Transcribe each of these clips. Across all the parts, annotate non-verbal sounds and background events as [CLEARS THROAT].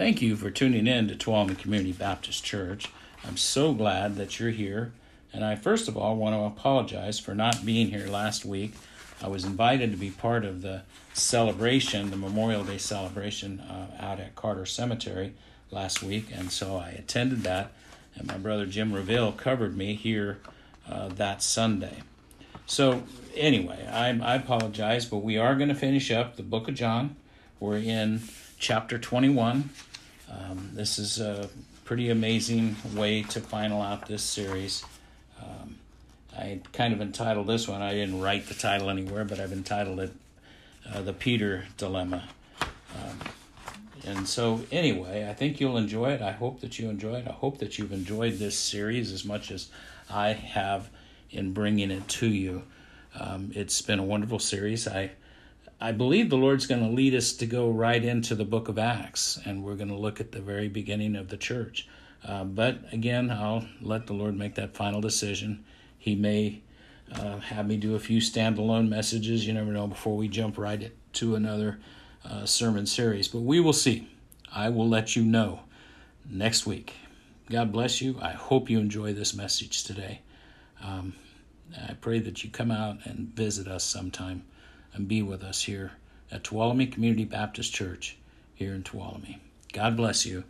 Thank you for tuning in to Tuolumne Community Baptist Church. I'm so glad that you're here. And I first of all want to apologize for not being here last week. I was invited to be part of the celebration, the Memorial Day celebration uh, out at Carter Cemetery last week, and so I attended that. And my brother Jim Reville covered me here uh, that Sunday. So, anyway, I, I apologize, but we are going to finish up the book of John. We're in chapter 21. Um, this is a pretty amazing way to final out this series. Um, I kind of entitled this one, I didn't write the title anywhere, but I've entitled it uh, The Peter Dilemma. Um, and so, anyway, I think you'll enjoy it. I hope that you enjoy it. I hope that you've enjoyed this series as much as I have in bringing it to you. Um, it's been a wonderful series. I I believe the Lord's going to lead us to go right into the book of Acts, and we're going to look at the very beginning of the church. Uh, but again, I'll let the Lord make that final decision. He may uh, have me do a few standalone messages. You never know before we jump right to another uh, sermon series. But we will see. I will let you know next week. God bless you. I hope you enjoy this message today. Um, I pray that you come out and visit us sometime and be with us here at Tuolumne Community Baptist Church here in Tuolumne. God bless you.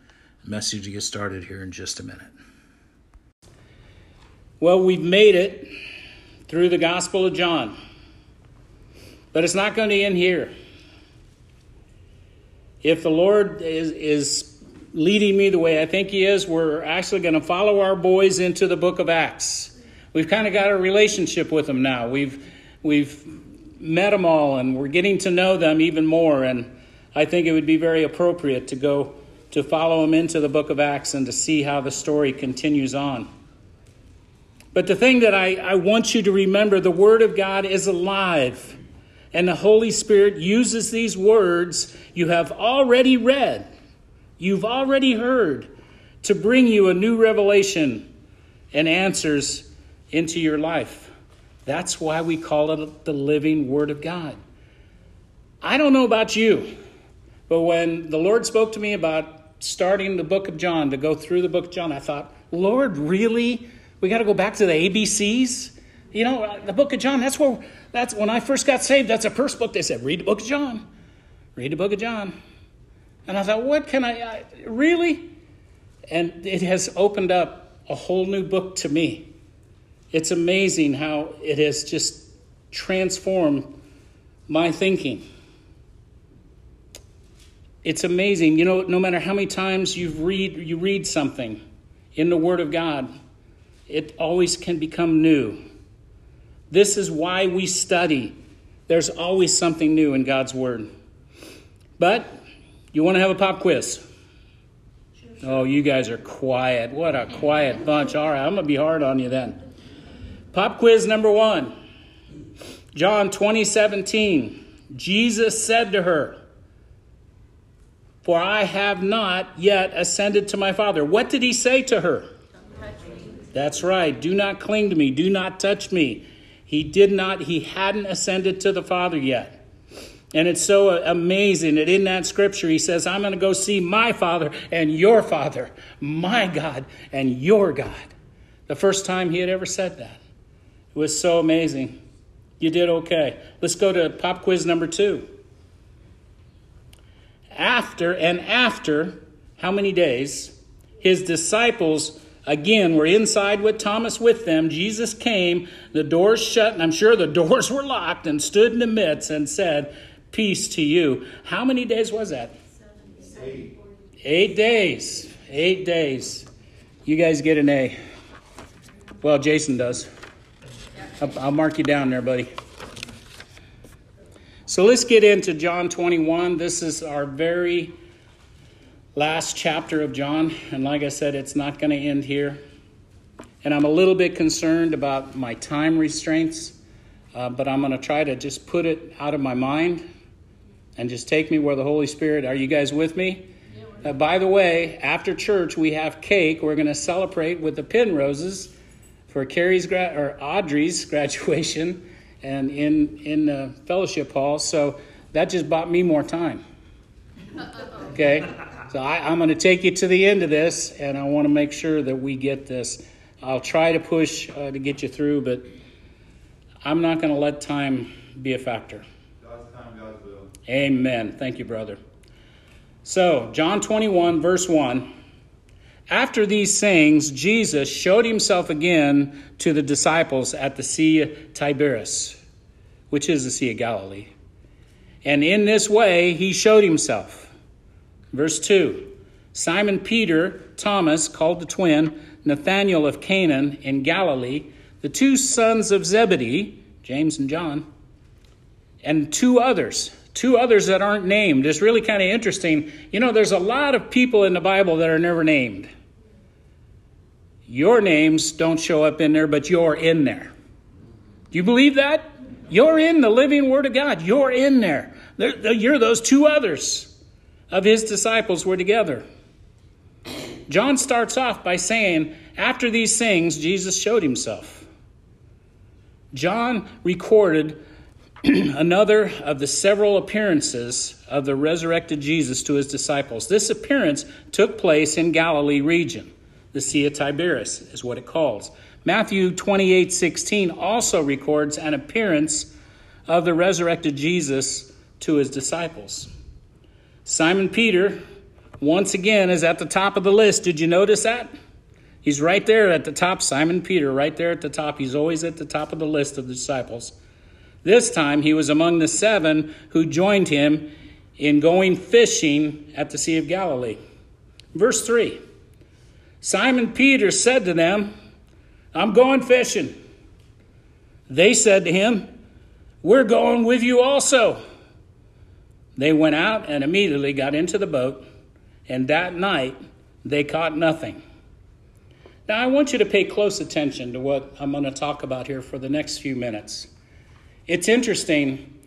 The message to get started here in just a minute. Well, we've made it through the Gospel of John, but it's not going to end here. If the Lord is, is leading me the way I think He is, we're actually going to follow our boys into the book of Acts. We've kind of got a relationship with them now. We've, we've met them all and we're getting to know them even more. And I think it would be very appropriate to go to follow them into the book of Acts and to see how the story continues on. But the thing that I, I want you to remember the Word of God is alive. And the Holy Spirit uses these words you have already read, you've already heard, to bring you a new revelation and answers into your life. That's why we call it the living Word of God. I don't know about you, but when the Lord spoke to me about starting the book of John, to go through the book of John, I thought, Lord, really? We got to go back to the ABCs? You know, uh, the book of John, that's where, that's when I first got saved, that's the first book they said, read the book of John. Read the book of John. And I thought, what can I, I really? And it has opened up a whole new book to me. It's amazing how it has just transformed my thinking. It's amazing. You know, no matter how many times you read you read something in the Word of God, it always can become new. This is why we study. There's always something new in God's Word. But you want to have a pop quiz? Oh, you guys are quiet. What a quiet bunch. All right, I'm going to be hard on you then. Pop quiz number one John 20, 17. Jesus said to her, For I have not yet ascended to my Father. What did he say to her? That's right. Do not cling to me. Do not touch me. He did not, he hadn't ascended to the Father yet. And it's so amazing that in that scripture he says, I'm going to go see my Father and your Father, my God and your God. The first time he had ever said that. It was so amazing. You did okay. Let's go to pop quiz number two. After and after how many days? His disciples again were inside with Thomas with them. Jesus came, the doors shut, and I'm sure the [LAUGHS] doors were locked, and stood in the midst and said, Peace to you. How many days was that? Eight. Eight days. Eight days. You guys get an A. Well, Jason does. I'll mark you down there, buddy. So let's get into John 21. This is our very last chapter of John. And like I said, it's not going to end here. And I'm a little bit concerned about my time restraints, uh, but I'm going to try to just put it out of my mind and just take me where the Holy Spirit. Are you guys with me? Uh, by the way, after church, we have cake. We're going to celebrate with the Penroses for Carrie's gra- or Audrey's [LAUGHS] graduation and in in the fellowship hall. So that just bought me more time. Okay, So I, I'm going to take you to the end of this, and I want to make sure that we get this. I'll try to push uh, to get you through, but I'm not going to let time be a factor. God's time, God's will. Amen. Thank you, brother. So, John 21, verse 1. After these sayings, Jesus showed himself again to the disciples at the Sea of Tiberias, which is the Sea of Galilee. And in this way, he showed himself. Verse 2 Simon Peter, Thomas, called the twin, Nathanael of Canaan in Galilee, the two sons of Zebedee, James and John, and two others, two others that aren't named. It's really kind of interesting. You know, there's a lot of people in the Bible that are never named. Your names don't show up in there, but you're in there. Do you believe that? You're in the living Word of God. You're in there. You're those two others of his disciples were together. John starts off by saying, After these things, Jesus showed himself. John recorded [CLEARS THROAT] another of the several appearances of the resurrected Jesus to his disciples. This appearance took place in Galilee region. The Sea of Tiberias is what it calls. Matthew 28 16 also records an appearance of the resurrected Jesus to his disciples. Simon Peter, once again, is at the top of the list. Did you notice that? He's right there at the top. Simon Peter, right there at the top. He's always at the top of the list of the disciples. This time, he was among the seven who joined him in going fishing at the Sea of Galilee. Verse 3 Simon Peter said to them, I'm going fishing. They said to him, We're going with you also. They went out and immediately got into the boat, and that night they caught nothing. Now, I want you to pay close attention to what I'm going to talk about here for the next few minutes. It's interesting.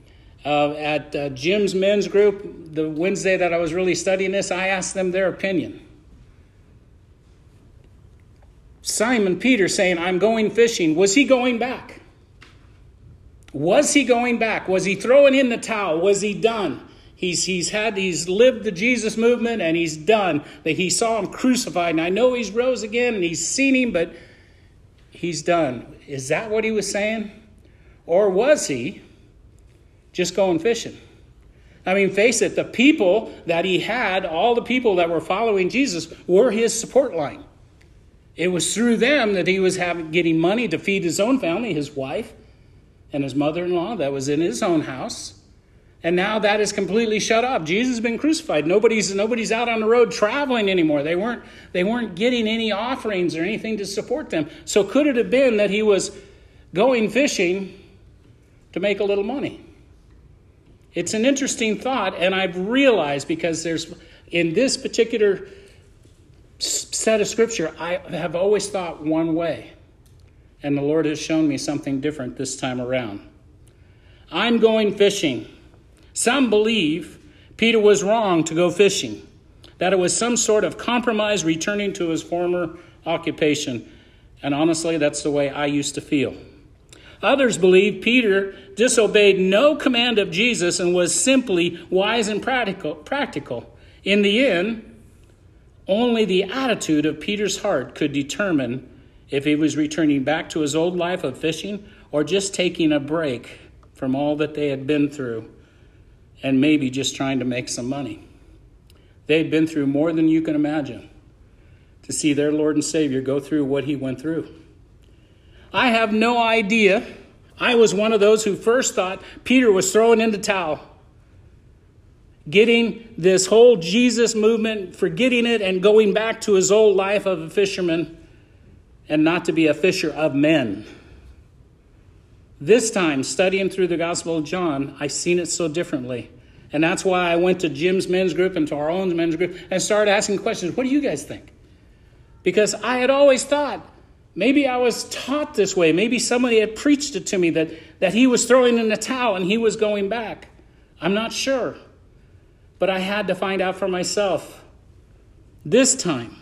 Uh, at uh, Jim's men's group, the Wednesday that I was really studying this, I asked them their opinion. Simon Peter saying, I'm going fishing. Was he going back? Was he going back? Was he throwing in the towel? Was he done? He's, he's had he's lived the Jesus movement and he's done. That he saw him crucified, and I know he's rose again and he's seen him, but he's done. Is that what he was saying? Or was he just going fishing? I mean, face it, the people that he had, all the people that were following Jesus, were his support line. It was through them that he was having, getting money to feed his own family, his wife, and his mother in law that was in his own house. And now that is completely shut off. Jesus has been crucified. Nobody's nobody's out on the road traveling anymore. They weren't they weren't getting any offerings or anything to support them. So could it have been that he was going fishing to make a little money? It's an interesting thought, and I've realized because there's in this particular set of scripture, I have always thought one way. And the Lord has shown me something different this time around. I'm going fishing. Some believe Peter was wrong to go fishing, that it was some sort of compromise returning to his former occupation. And honestly, that's the way I used to feel. Others believe Peter disobeyed no command of Jesus and was simply wise and practical. practical. In the end, only the attitude of Peter's heart could determine if he was returning back to his old life of fishing or just taking a break from all that they had been through and maybe just trying to make some money. They'd been through more than you can imagine to see their Lord and Savior go through what he went through. I have no idea. I was one of those who first thought Peter was throwing in the towel, getting this whole Jesus movement, forgetting it, and going back to his old life of a fisherman and not to be a fisher of men. This time, studying through the Gospel of John, I seen it so differently. And that's why I went to Jim's men's group and to our own men's group and started asking questions. What do you guys think? Because I had always thought, maybe I was taught this way. Maybe somebody had preached it to me that, that he was throwing in the towel and he was going back. I'm not sure. But I had to find out for myself. This time,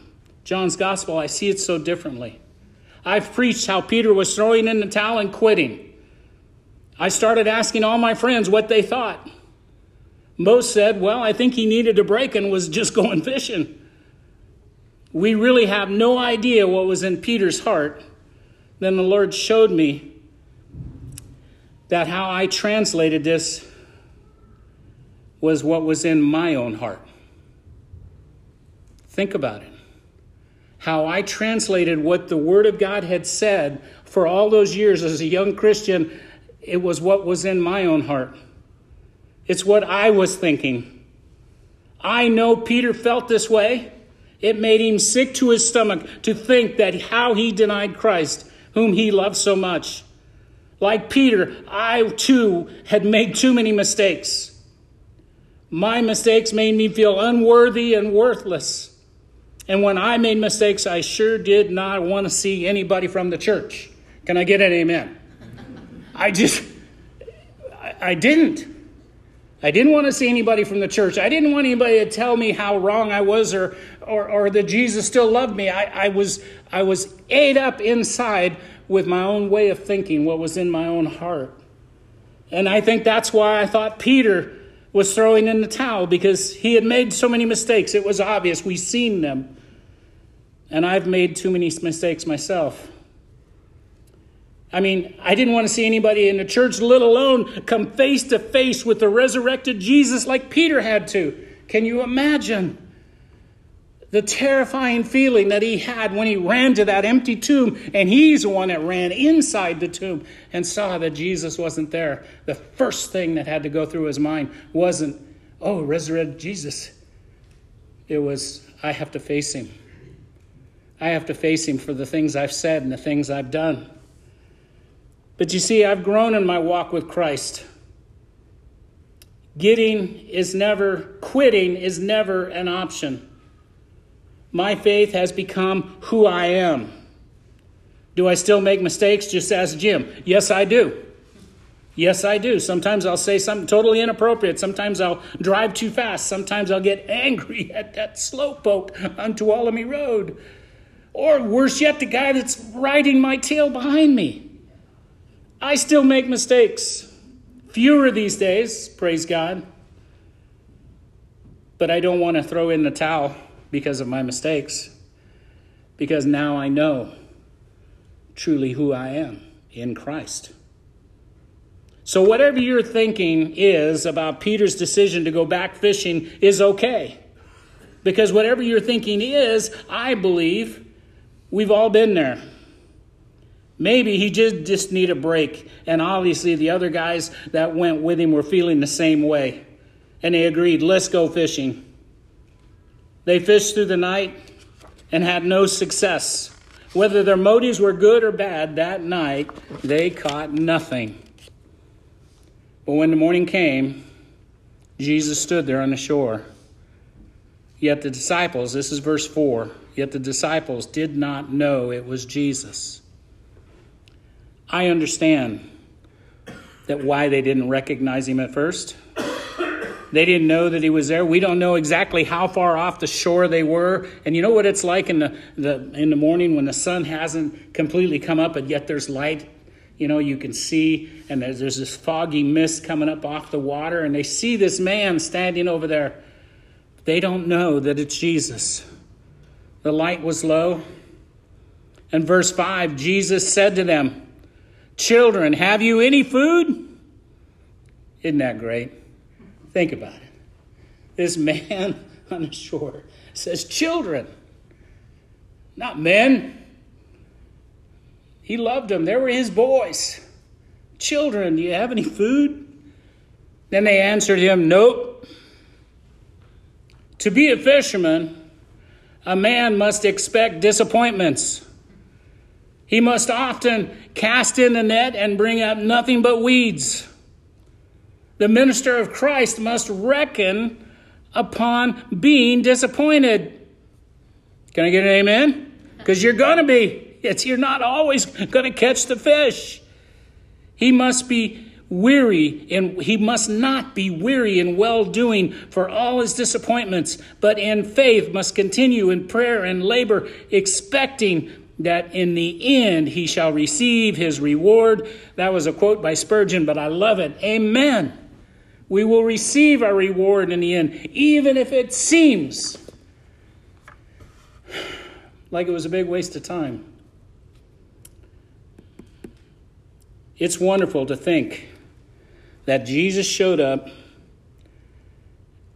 John's gospel, I see it so differently. I've preached how Peter was throwing in the towel and quitting. I started asking all my friends what they thought. Most said, well, I think he needed a break and was just [LAUGHS] going fishing. We really have no idea what was in Peter's heart. Then the Lord showed me that how I translated this was what was in my own heart. Think about it. How I translated what the Word of God had said for all those years as a young Christian, it was what was in my own heart. It's what I was thinking. I know Peter felt this way. It made him sick to his stomach to think that how he denied Christ, whom he loved so much. Like Peter, I too had made too many mistakes. My mistakes made me feel unworthy and worthless. And when I made mistakes, I sure did not want to see anybody from the church. Can I get an amen? I just, I, didn't. I didn't want to see anybody from the church. I didn't want anybody to tell me how wrong I was or, or, or that Jesus still loved me. I, I, was, I was ate up inside with my own way of thinking, what was in my own heart. And I think that's why I thought Peter was throwing in the towel because he had made so many mistakes. It was obvious. We've seen them. And I've made too many mistakes myself. I mean, I didn't want to see anybody in the church, let alone come face to face with the resurrected Jesus like Peter had to. Can you imagine the terrifying feeling that he had when he ran to that empty tomb and he's the one that ran inside the tomb and saw that Jesus wasn't there? The first thing that had to go through his mind wasn't, oh, resurrected Jesus. It was, I have to face him. I have to face him for the things I've said and the things I've done. But you see, I've grown in my walk with Christ. Getting is never, quitting is never an option. My faith has become who I am. Do I still make mistakes? Just ask Jim. Yes, I do. Yes, I do. Sometimes I'll say something totally inappropriate. Sometimes I'll drive too fast. Sometimes I'll get angry [LAUGHS] at that slowpoke on Tuolumne Road. Or worse yet, the guy that's riding my tail behind me. I still make mistakes. Fewer these days, praise God. But I don't want to throw in the towel because of my mistakes, because now I know truly who I am in Christ. So, whatever your thinking is about Peter's decision to go back fishing is okay. Because whatever your thinking is, I believe we've all been there. Maybe he just, just need a break. And obviously, the other guys that went with him were feeling the same way. And they agreed, let's go fishing. They fished through the night and had no success. Whether their motives were good or bad, that night they caught nothing. But when the morning came, Jesus stood there on the shore. Yet the disciples, this is verse 4, yet the disciples did not know it was Jesus. I understand that why they didn't recognize him at first. They didn't know that he was there. We don't know exactly how far off the shore they were. And you know what it's like in the, the in the morning when the sun hasn't completely come up, but yet there's light. You know, you can see, and there's, there's this foggy mist coming up off the water, and they see this man standing over there. They don't know that it's Jesus. The light was low. And verse 5 Jesus said to them, Children, have you any food? Isn't that great? Think about it. This man [LAUGHS] on the shore says, Children, not men. He loved them, they were his boys. Children, do you have any food? Then they answered him, Nope. To be a fisherman, a man must expect disappointments. He must often cast in the net and bring up nothing but weeds. The minister of Christ must reckon upon being disappointed. Can I get an amen? Because you're going to be. It's, you're not always going to catch the fish. He must be weary and he must not be weary in well doing for all his disappointments, but in faith must continue in prayer and labor, expecting that in the end he shall receive his reward. That was a quote by Spurgeon, but I love it. Amen. We will receive our reward in the end, even if it seems like it was a big waste of time. It's wonderful to think that Jesus showed up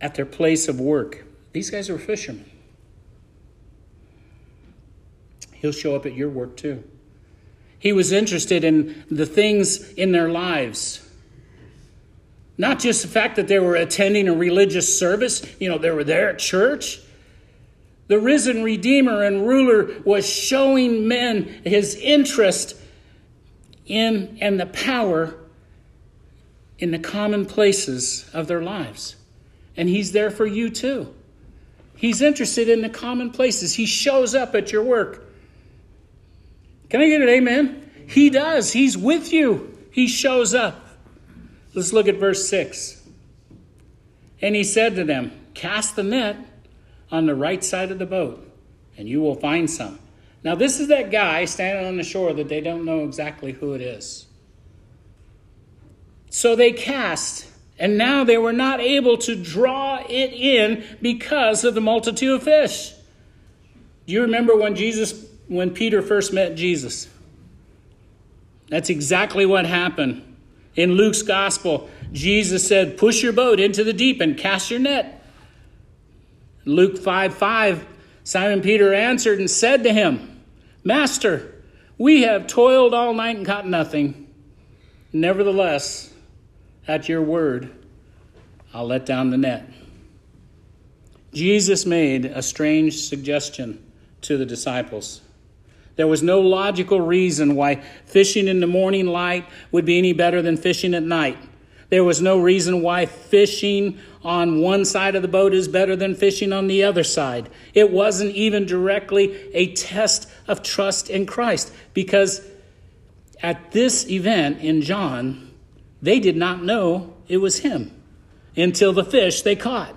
at their place of work. These guys are fishermen. He'll show up at your work too. He was interested in the things in their lives. Not just the fact that they were attending a religious service, you know, they were there at church. The risen Redeemer and ruler was showing men his interest in and the power in the common places of their lives. And he's there for you too. He's interested in the common places. He shows up at your work. Can I get an amen? He does. He's with you. He shows up. Let's look at verse 6. And he said to them, Cast the net on the right side of the boat, and you will find some. Now, this is that guy standing on the shore that they don't know exactly who it is. So they cast, and now they were not able to draw it in because of the multitude of fish. Do you remember when Jesus, when Peter first met Jesus? That's exactly what happened. In Luke's gospel, Jesus said, Push your boat into the deep and cast your net. Luke 5 5, Simon Peter answered and said to him, Master, we have toiled all night and caught nothing. Nevertheless, at your word, I'll let down the net. Jesus made a strange suggestion to the disciples. There was no logical reason why fishing in the morning light would be any better than fishing at night. There was no reason why fishing on one side of the boat is better than fishing on the other side. It wasn't even directly a test of trust in Christ because at this event in John, they did not know it was him until the fish they caught.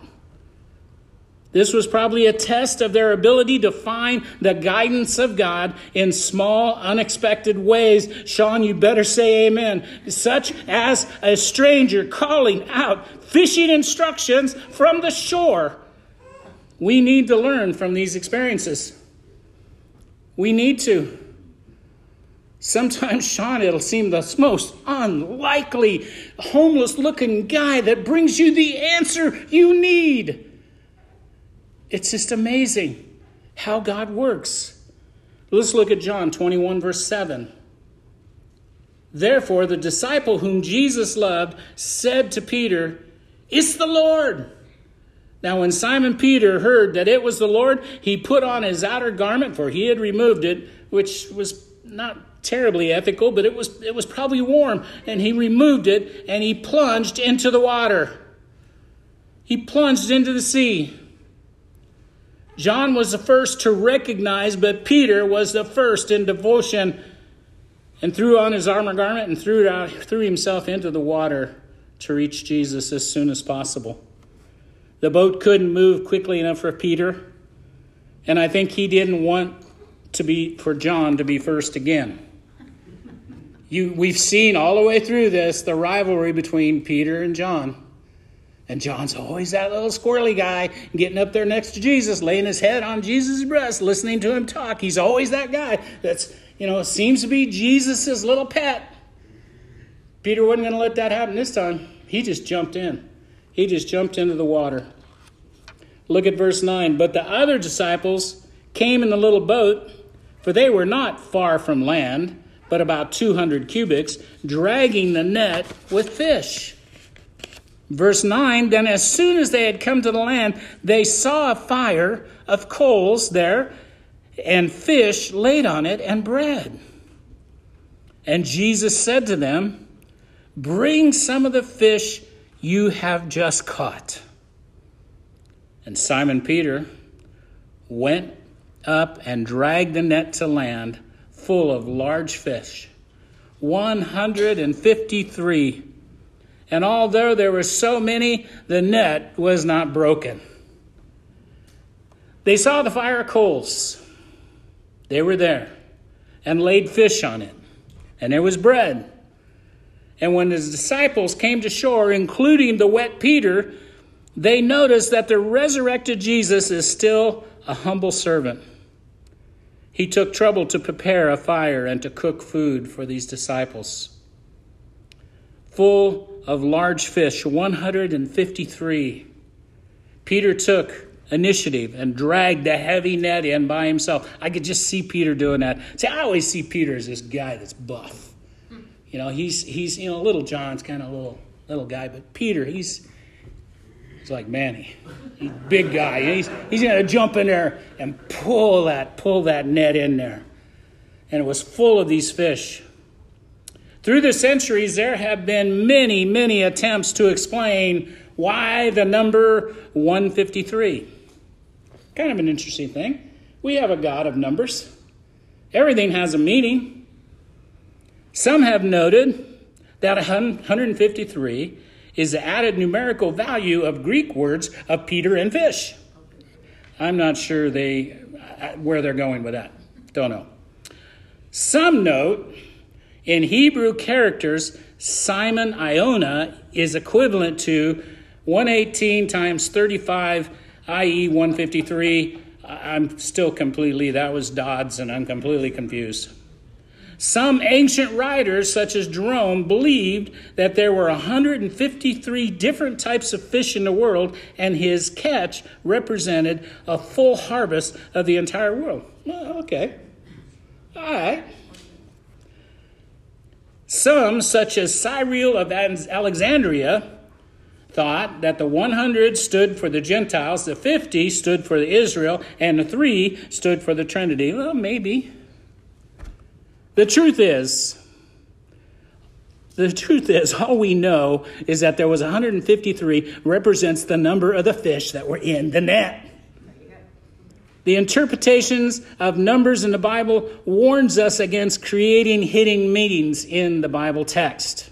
This was probably a test of their ability to find the guidance of God in small, unexpected ways. Sean, you better say amen. Such as a stranger calling out fishing instructions from the shore. We need to learn from these experiences. We need to. Sometimes, [LAUGHS] Sean, it'll seem the most unlikely, homeless looking guy that brings you the answer you need. It's just amazing how God works. Let's look at John 21, verse 7. Therefore, the disciple whom Jesus loved said to Peter, It's the Lord. Now, when Simon Peter heard that it was the Lord, he put on his outer garment, for he had removed it, which was not terribly ethical, but it was, it was probably warm, and he removed it and he plunged into the water. He plunged into the sea. John was the first to recognize, but Peter was the first in devotion and threw on his armor garment and threw, out, threw himself into the water to reach Jesus as soon as possible. The boat couldn't move quickly enough for Peter, and I think he didn't want to be for John to be first again. You, we've seen all the way through this the rivalry between Peter and John. And John's always that little squirrely guy getting up there next to Jesus, laying his head on Jesus' breast, listening to him talk. He's always that guy that's, you know, seems to be Jesus' little pet. Peter wasn't going to let that happen this time. He just jumped in. He just jumped into the water. Look at verse 9. But the other disciples came in the little boat, for they were not far from land, but about 200 cubits, dragging the net with fish. Verse 9 Then, as soon as they had come to the land, they saw a fire of coals there, and fish laid on it, and bread. And Jesus said to them, Bring some of the fish you have just caught. And Simon Peter went up and dragged the net to land full of large fish, 153 and although there were so many, the net was not broken. They saw the fire coals. They were there and laid fish on it, and there was bread. And when his disciples came to shore, including the wet Peter, they noticed that the resurrected Jesus is still a humble servant. He took trouble to prepare a fire and to cook food for these disciples. Full of large fish, 153. Peter took initiative and dragged the heavy net in by himself. I could just see Peter doing that. See, I always see Peter as this guy that's buff. You know, he's he's you know little John's kind of a little little guy, but Peter, he's he's like Manny. He's big guy. He's he's gonna jump in there and pull that pull that net in there. And it was full of these fish. Through the centuries, there have been many, many attempts to explain why the number 153. Kind of an interesting thing. We have a God of numbers, everything has a meaning. Some have noted that 153 is the added numerical value of Greek words of Peter and fish. I'm not sure they uh, where they're going with that. Don't know. Some note in Hebrew characters, Simon Iona is equivalent to 118 times 35 i.e., 153. I'm still completely, that was Dodds, and I'm completely confused. Some ancient writers, such as Jerome, believed that there were 153 different types of fish in the world, and his catch represented a full harvest of the entire world. Well, okay. All right. Some, such as Cyril of Alexandria, thought that the 100 stood for the Gentiles, the 50 stood for the Israel, and the 3 stood for the Trinity. Well, maybe. The truth is, the truth is, all we know is that there was 153 represents the number of the fish that were in the net. The interpretations of numbers in the Bible warns us against creating hidden meanings in the Bible text.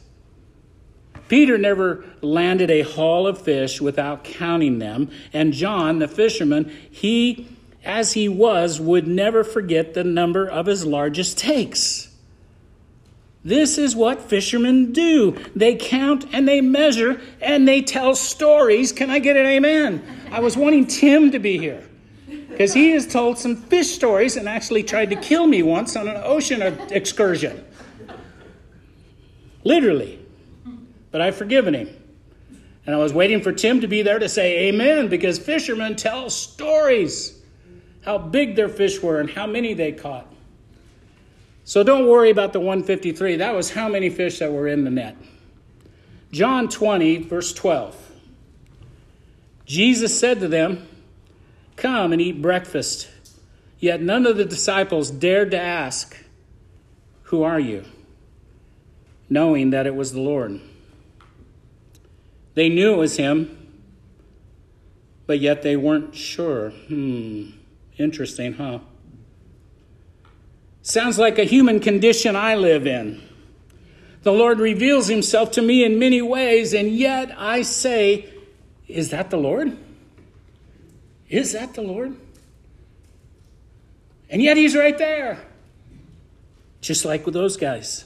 Peter never landed a haul of fish without counting them, and John, the fisherman, he, as he was, would never forget the number of his largest takes. This is what fishermen do. They count and they measure and they tell stories. Can I get an amen? I was wanting Tim to be here because he has told some fish stories and actually tried to kill me once on an ocean excursion. Literally but I've forgiven him. And I was waiting for Tim to be there to say amen because fishermen tell stories how big their fish were and how many they caught. So don't worry about the 153. That was how many fish that were in the net. John 20, verse 12. Jesus said to them, Come and eat breakfast. Yet none of the disciples dared to ask, Who are you? knowing that it was the Lord. They knew it was him, but yet they weren't sure. Hmm, interesting, huh? Sounds like a human condition I live in. The Lord reveals himself to me in many ways, and yet I say, Is that the Lord? Is that the Lord? And yet he's right there, just like with those guys.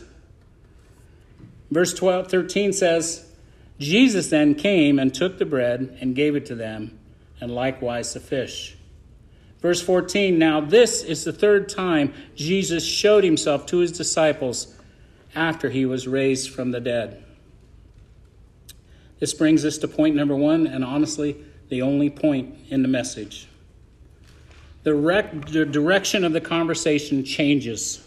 Verse 12, 13 says, Jesus then came and took the bread and gave it to them, and likewise the fish. Verse 14 Now this is the third time Jesus showed himself to his disciples after he was raised from the dead. This brings us to point number one, and honestly, the only point in the message. The, rec- the direction of the conversation changes.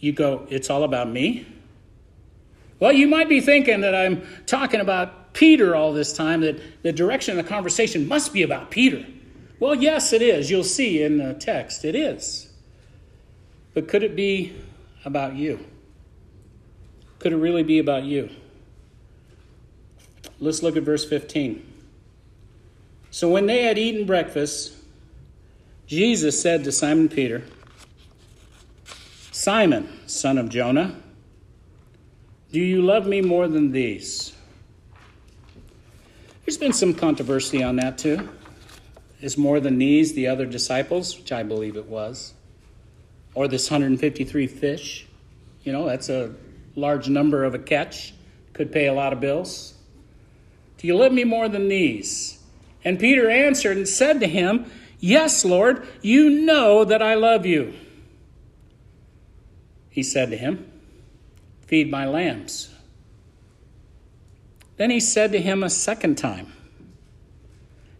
You go, it's all about me? Well, you might be thinking that I'm talking about Peter all this time, that the direction of the conversation must be about Peter. Well, yes, it is. You'll see in the text, it is. But could it be about you? Could it really be about you? Let's look at verse 15. So when they had eaten breakfast, Jesus said to Simon Peter, Simon, son of Jonah, do you love me more than these? There's been some controversy on that too. Is more than these the other disciples, which I believe it was, or this 153 fish? You know, that's a large number of a catch, could pay a lot of bills. You love me more than these? And Peter answered and said to him, Yes, Lord, you know that I love you. He said to him, Feed my lambs. Then he said to him a second time,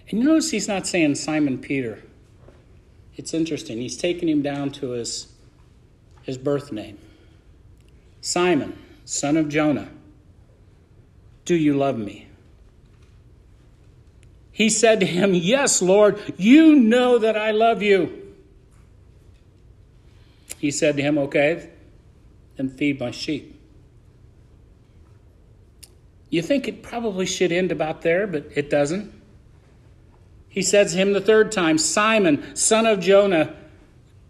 and you notice he's not saying Simon Peter. It's interesting. He's taking him down to his, his birth name Simon, son of Jonah. Do you love me? He said to him, Yes, Lord, you know that I love you. He said to him, Okay, then feed my sheep. You think it probably should end about there, but it doesn't. He says to him the third time, Simon, son of Jonah,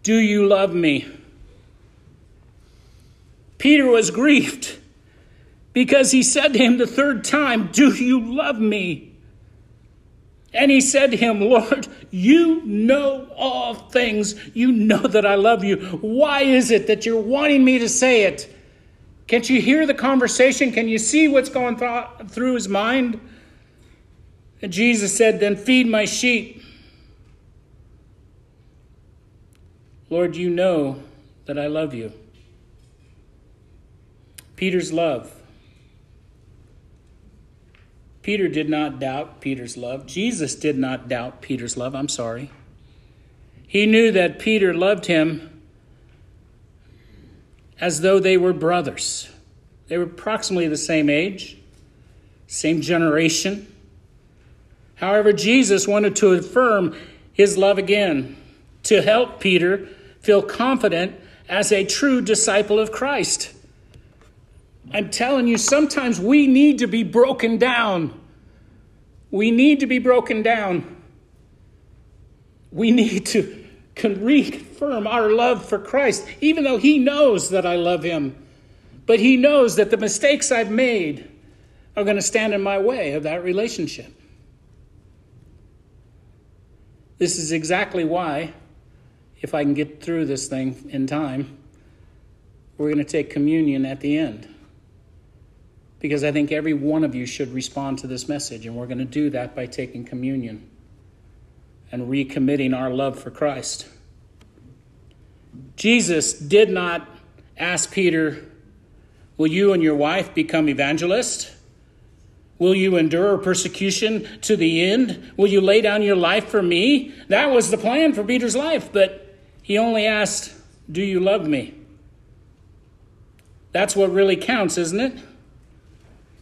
do you love me? Peter was grieved because he said to him the third time, Do you love me? And he said to him, Lord, you know all things. You know that I love you. Why is it that you're wanting me to say it? Can't you hear the conversation? Can you see what's going th- through his mind? And Jesus said, Then feed my sheep. Lord, you know that I love you. Peter's love. Peter did not doubt Peter's love. Jesus did not doubt Peter's love. I'm sorry. He knew that Peter loved him as though they were brothers. They were approximately the same age, same generation. However, Jesus wanted to affirm his love again, to help Peter feel confident as a true disciple of Christ. I'm telling you, sometimes we need to be broken down. We need to be broken down. We need to [LAUGHS] reaffirm our love for Christ, even though He knows that I love Him. But He knows that the mistakes I've made are going to stand in my way of that relationship. This is exactly why, if I can get through this thing in time, we're going to take communion at the end. Because I think every one of you should respond to this message, and we're going to do that by taking communion and recommitting our love for Christ. Jesus did not ask Peter, Will you and your wife become evangelists? Will you endure persecution to the end? Will you lay down your life for me? That was the plan for Peter's life, but he only asked, Do you love me? That's what really counts, isn't it?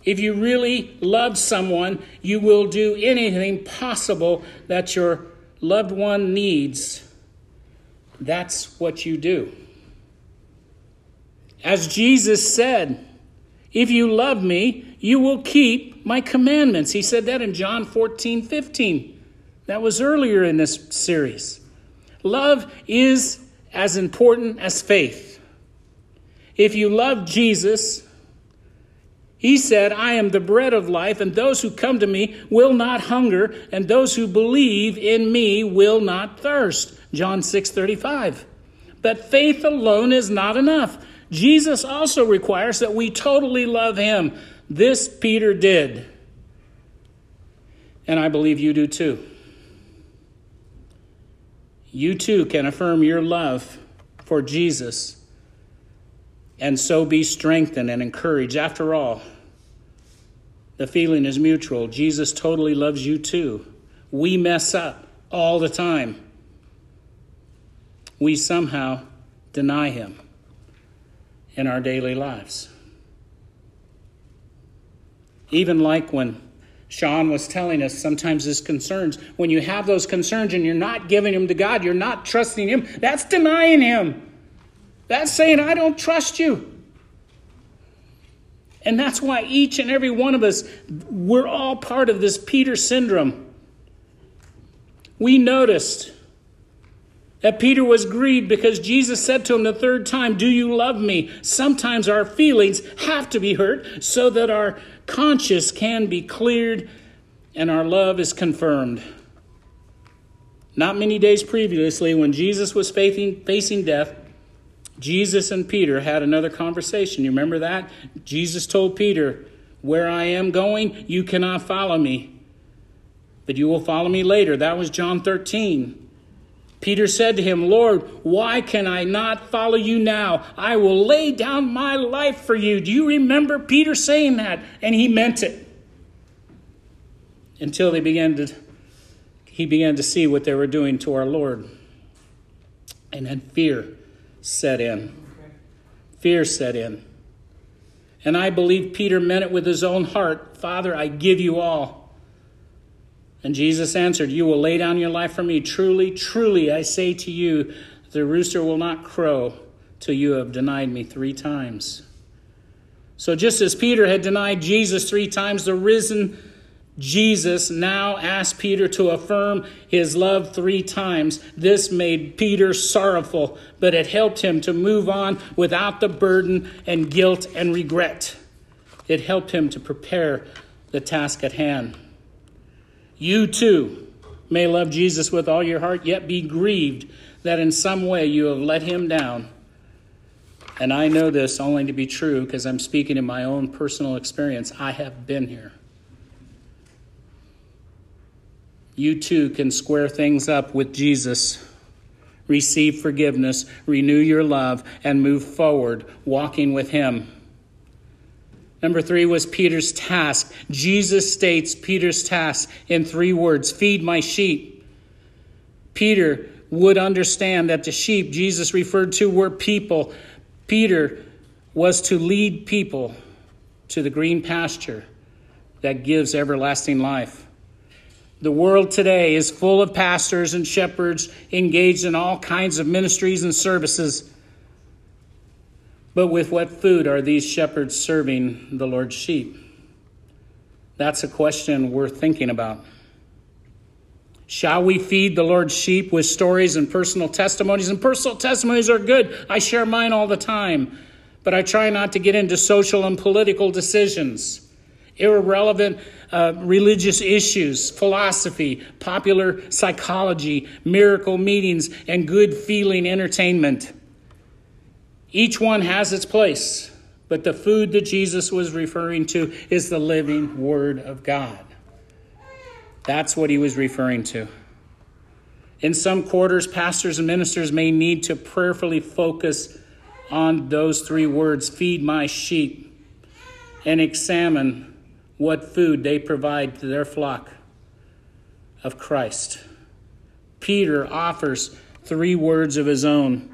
If you really love someone, you will do anything possible that your loved one needs. That's what you do. As Jesus said, if you love me, you will keep my commandments. He said that in John 14, 15. That was earlier in this series. Love is as important as faith. If you love Jesus, he said, I am the bread of life, and those who come to me will not hunger, and those who believe in me will not thirst. John 6 35. But faith alone is not enough. Jesus also requires that we totally love him. This Peter did. And I believe you do too. You too can affirm your love for Jesus and so be strengthened and encouraged. After all, the feeling is mutual. Jesus totally loves you too. We mess up all the time. We somehow deny him in our daily lives. Even like when Sean was telling us sometimes his concerns, when you have those concerns and you're not giving them to God, you're not trusting Him, that's denying Him. That's saying, I don't trust you. And that's why each and every one of us, we're all part of this Peter syndrome. We noticed that Peter was grieved because Jesus said to him the third time, Do you love me? Sometimes our feelings have to be hurt so that our conscience can be cleared and our love is confirmed. Not many days previously, when Jesus was facing, facing death, Jesus and Peter had another conversation. You remember that? Jesus told Peter, Where I am going, you cannot follow me, but you will follow me later. That was John 13. Peter said to him, Lord, why can I not follow you now? I will lay down my life for you. Do you remember Peter saying that? And he meant it. Until they began to he began to see what they were doing to our Lord. And had fear set in. Fear set in. And I believe Peter meant it with his own heart Father, I give you all. And Jesus answered, You will lay down your life for me. Truly, truly, I say to you, the rooster will not crow till you have denied me three times. So, just as Peter had denied Jesus three times, the risen Jesus now asked Peter to affirm his love three times. This made Peter sorrowful, but it helped him to move on without the burden and guilt and regret. It helped him to prepare the task at hand. You too may love Jesus with all your heart, yet be grieved that in some way you have let him down. And I know this only to be true because I'm speaking in my own personal experience. I have been here. You too can square things up with Jesus. Receive forgiveness, renew your love, and move forward, walking with Him. Number three was Peter's task. Jesus states Peter's task in three words feed my sheep. Peter would understand that the sheep Jesus referred to were people. Peter was to lead people to the green pasture that gives everlasting life. The world today is full of pastors and shepherds engaged in all kinds of ministries and services. But with what food are these shepherds serving the Lord's sheep? That's a question worth thinking about. Shall we feed the Lord's sheep with stories and personal testimonies? And personal testimonies are good. I share mine all the time. But I try not to get into social and political decisions irrelevant uh, religious issues, philosophy, popular psychology, miracle meetings, and good feeling entertainment. Each one has its place, but the food that Jesus was referring to is the living Word of God. That's what he was referring to. In some quarters, pastors and ministers may need to prayerfully focus on those three words feed my sheep and examine what food they provide to their flock of Christ. Peter offers three words of his own.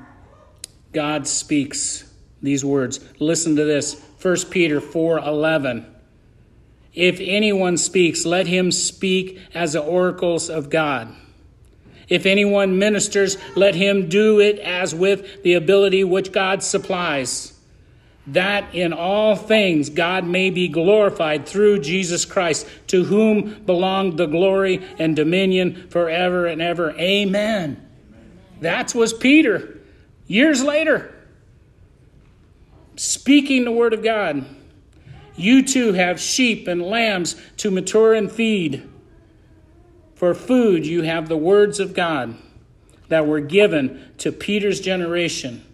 God speaks these words. Listen to this. 1 Peter 4:11. If anyone speaks, let him speak as the oracles of God. If anyone ministers, let him do it as with the ability which God supplies that in all things God may be glorified through Jesus Christ, to whom belong the glory and dominion forever and ever. Amen. That was Peter years later speaking the word of God. You too have sheep and lambs to mature and feed. For food, you have the words of God that were given to Peter's generation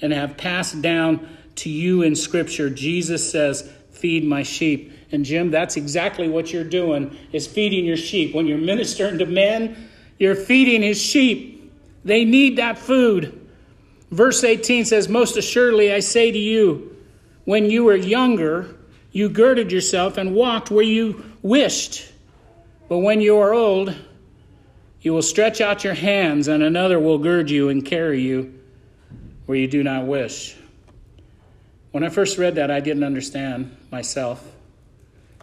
and have passed down to you in Scripture. Jesus says, Feed my sheep. And Jim, that's exactly what you're doing, is feeding your sheep. When you're ministering to men, you're feeding his sheep. They need that food. Verse 18 says, Most assuredly I say to you, when you were younger, you girded yourself and walked where you wished. But when you are old, you will stretch out your hands, and another will gird you and carry you where you do not wish. When I first read that, I didn't understand myself,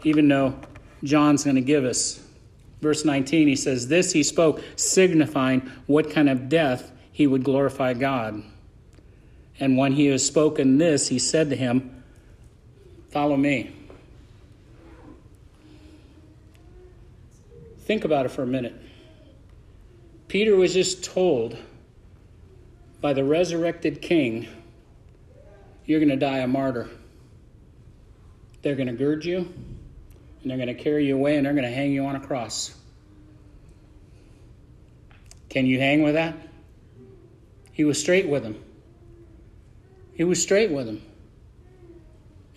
even though John's going to give us. Verse 19, he says, This he spoke, signifying what kind of death he would glorify God. And when he has spoken this, he said to him, Follow me. Think about it for a minute. Peter was just told by the resurrected king you're going to die a martyr. They're going to gird you, and they're going to carry you away, and they're going to hang you on a cross. Can you hang with that? He was straight with them. He was straight with him.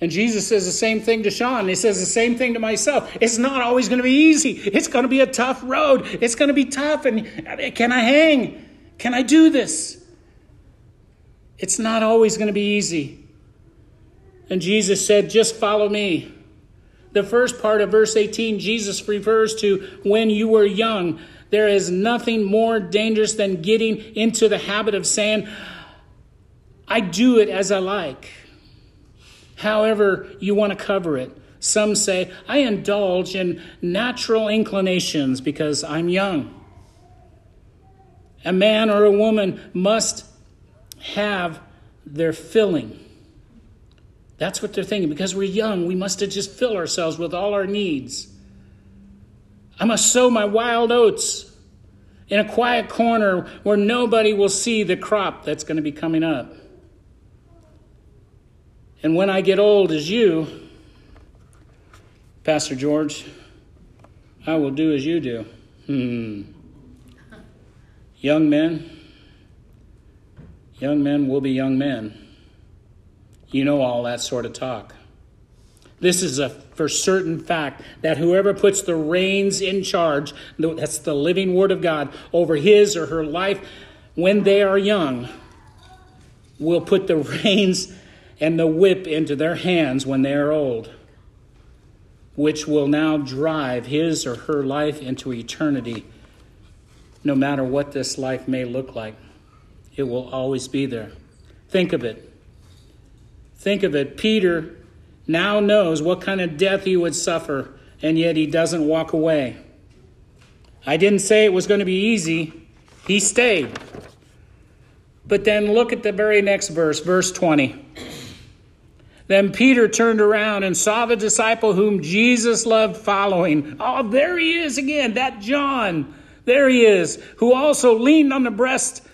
And Jesus says the same thing to Sean. He says the same thing to myself. It's not always going to be easy. It's going to be a tough road. It's going to be tough. And uh, can I hang? Can I do this? It's not always going to be easy. And Jesus said, just follow me. The first part of verse 18, Jesus refers to when you were young. There is nothing more dangerous than getting into the habit of saying, I do it as I like however you want to cover it. Some say, I indulge in natural inclinations because I'm young. A man or a woman must have their filling. That's what they're thinking. Because we're young, we must just fill ourselves with all our needs. I must sow my wild oats in a quiet corner where nobody will see the crop that's going to be coming up. And when I get old as you, Pastor George, I will do as you do. Hmm. Young men, young men will be young men. You know all that sort of talk. This is a for certain fact that whoever puts the reins in charge, that's the living word of God, over his or her life when they are young, will put the [LAUGHS] reins and the whip into their hands when they are old, which will now drive his or her life into eternity, no matter what this life may look like. It will always be there. Think of it. Think of it. Peter now knows what kind of death he would suffer, and yet he doesn't walk away. I didn't say it was going to be easy, he stayed. But then look at the very next verse, verse 20. Then Peter turned around and saw the disciple whom Jesus loved following. Oh, there he is again, that John. There he is, who also leaned on the breast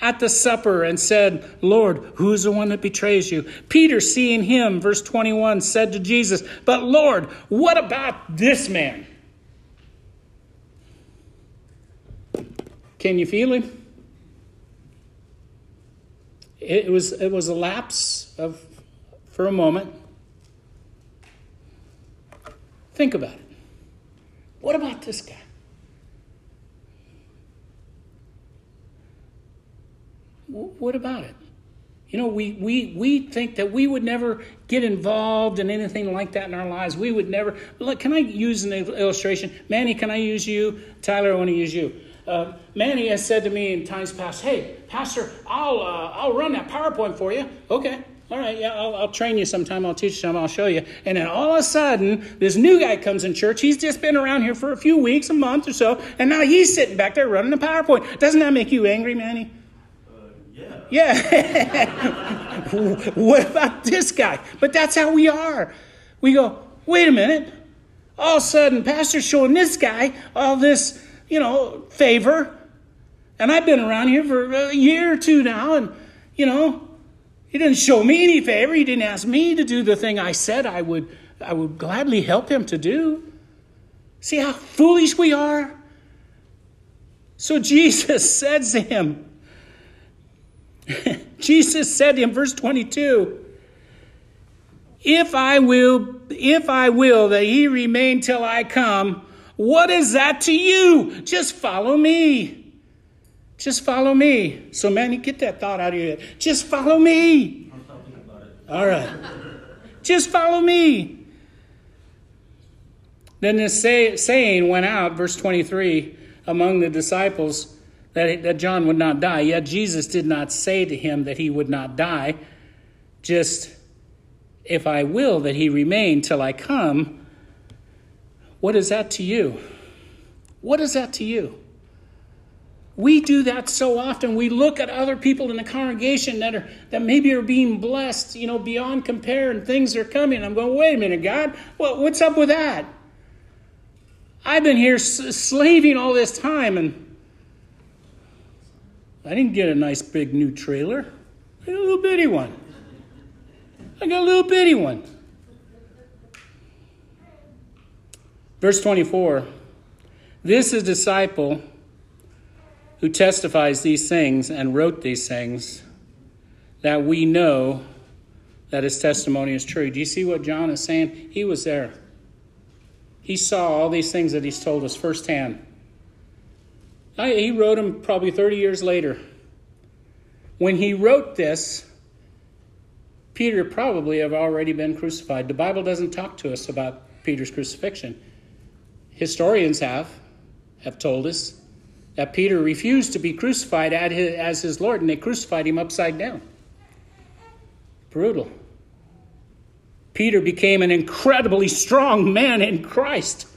at the supper and said, Lord, who's the one that betrays you? Peter, seeing him, verse 21, said to Jesus, But Lord, what about this man? Can you feel him? It was, it was a lapse of for a moment. Think about it. What about this guy? What about it? You know, we, we, we think that we would never get involved in anything like that in our lives. We would never. Look, can I use an illustration? Manny, can I use you? Tyler, I want to use you. Uh, Manny has said to me in times past, "Hey, Pastor, I'll uh, I'll run that PowerPoint for you." Okay, all right, yeah, I'll, I'll, train you sometime. I'll teach you some. I'll show you. And then all of a sudden, this new guy comes in church. He's just been around here for a few weeks, a month or so, and now he's sitting back there running the PowerPoint. Doesn't that make you angry, Manny? Yeah. Yeah. [LAUGHS] what about this guy? But that's how we are. We go, wait a minute. All of a sudden, Pastor's showing this guy all this, you know, favor. And I've been around here for a year or two now, and, you know, he didn't show me any favor. He didn't ask me to do the thing I said I would, I would gladly help him to do. See how foolish we are? So Jesus [LAUGHS] said to him, [LAUGHS] Jesus said him, verse 22, if I will, if I will that he remain till I come, what is that to you? Just follow me. Just follow me. So, man, you get that thought out of your head. Just follow me. All right. Just follow me. Then this say, saying went out, verse 23, among the disciples that, that John would not die. Yet Jesus did not say to him that he would not die, just if I will that he remain till I come. What is that to you? What is that to you? We do that so often. We look at other people in the congregation that are that maybe are being blessed, you know, beyond compare, and things are coming. I'm going, wait a minute, God, what, what's up with that? I've been here slaving all this time, and I didn't get a nice big new trailer. I got a little bitty one. I got a little bitty one. Verse 24. This is disciple who testifies these things and wrote these things, that we know that his testimony is true. Do you see what John is saying? He was there. He saw all these things that he's told us firsthand. I, he wrote them probably 30 years later. When he wrote this, Peter probably have already been crucified. The Bible doesn't talk to us about Peter's crucifixion. Historians have have told us that Peter refused to be crucified as his Lord, and they crucified him upside down. Brutal. Peter became an incredibly strong man in Christ,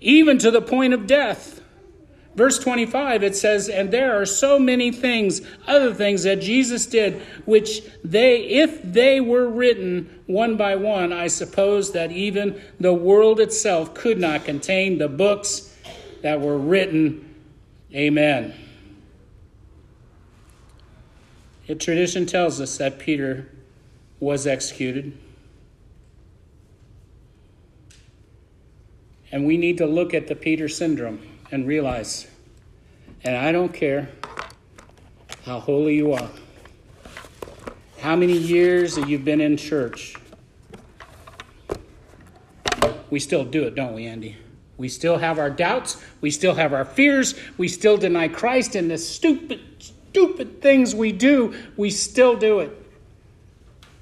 even to the point of death. Verse 25, it says, And there are so many things, other things that Jesus did, which they, if they were written one by one, I suppose that even the world itself could not contain the books that were written. Amen. Tradition tells us that Peter was executed. And we need to look at the Peter syndrome and realize, and I don't care how holy you are, how many years that you've been in church. We still do it, don't we, Andy? We still have our doubts. We still have our fears. We still deny Christ and the stupid, stupid things we do. We still do it.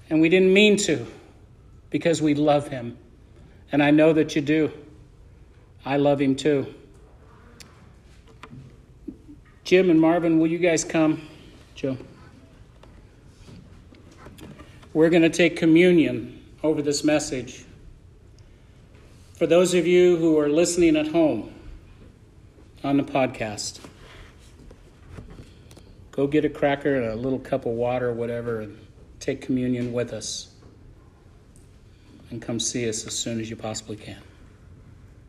And we didn't mean to because we love Him. And I know that you do. I love Him too. Jim and Marvin, will you guys come? Joe. We're going to take communion over this message. For those of you who are listening at home on the podcast, go get a cracker and a little cup of water or whatever and take communion with us. And come see us as soon as you possibly can.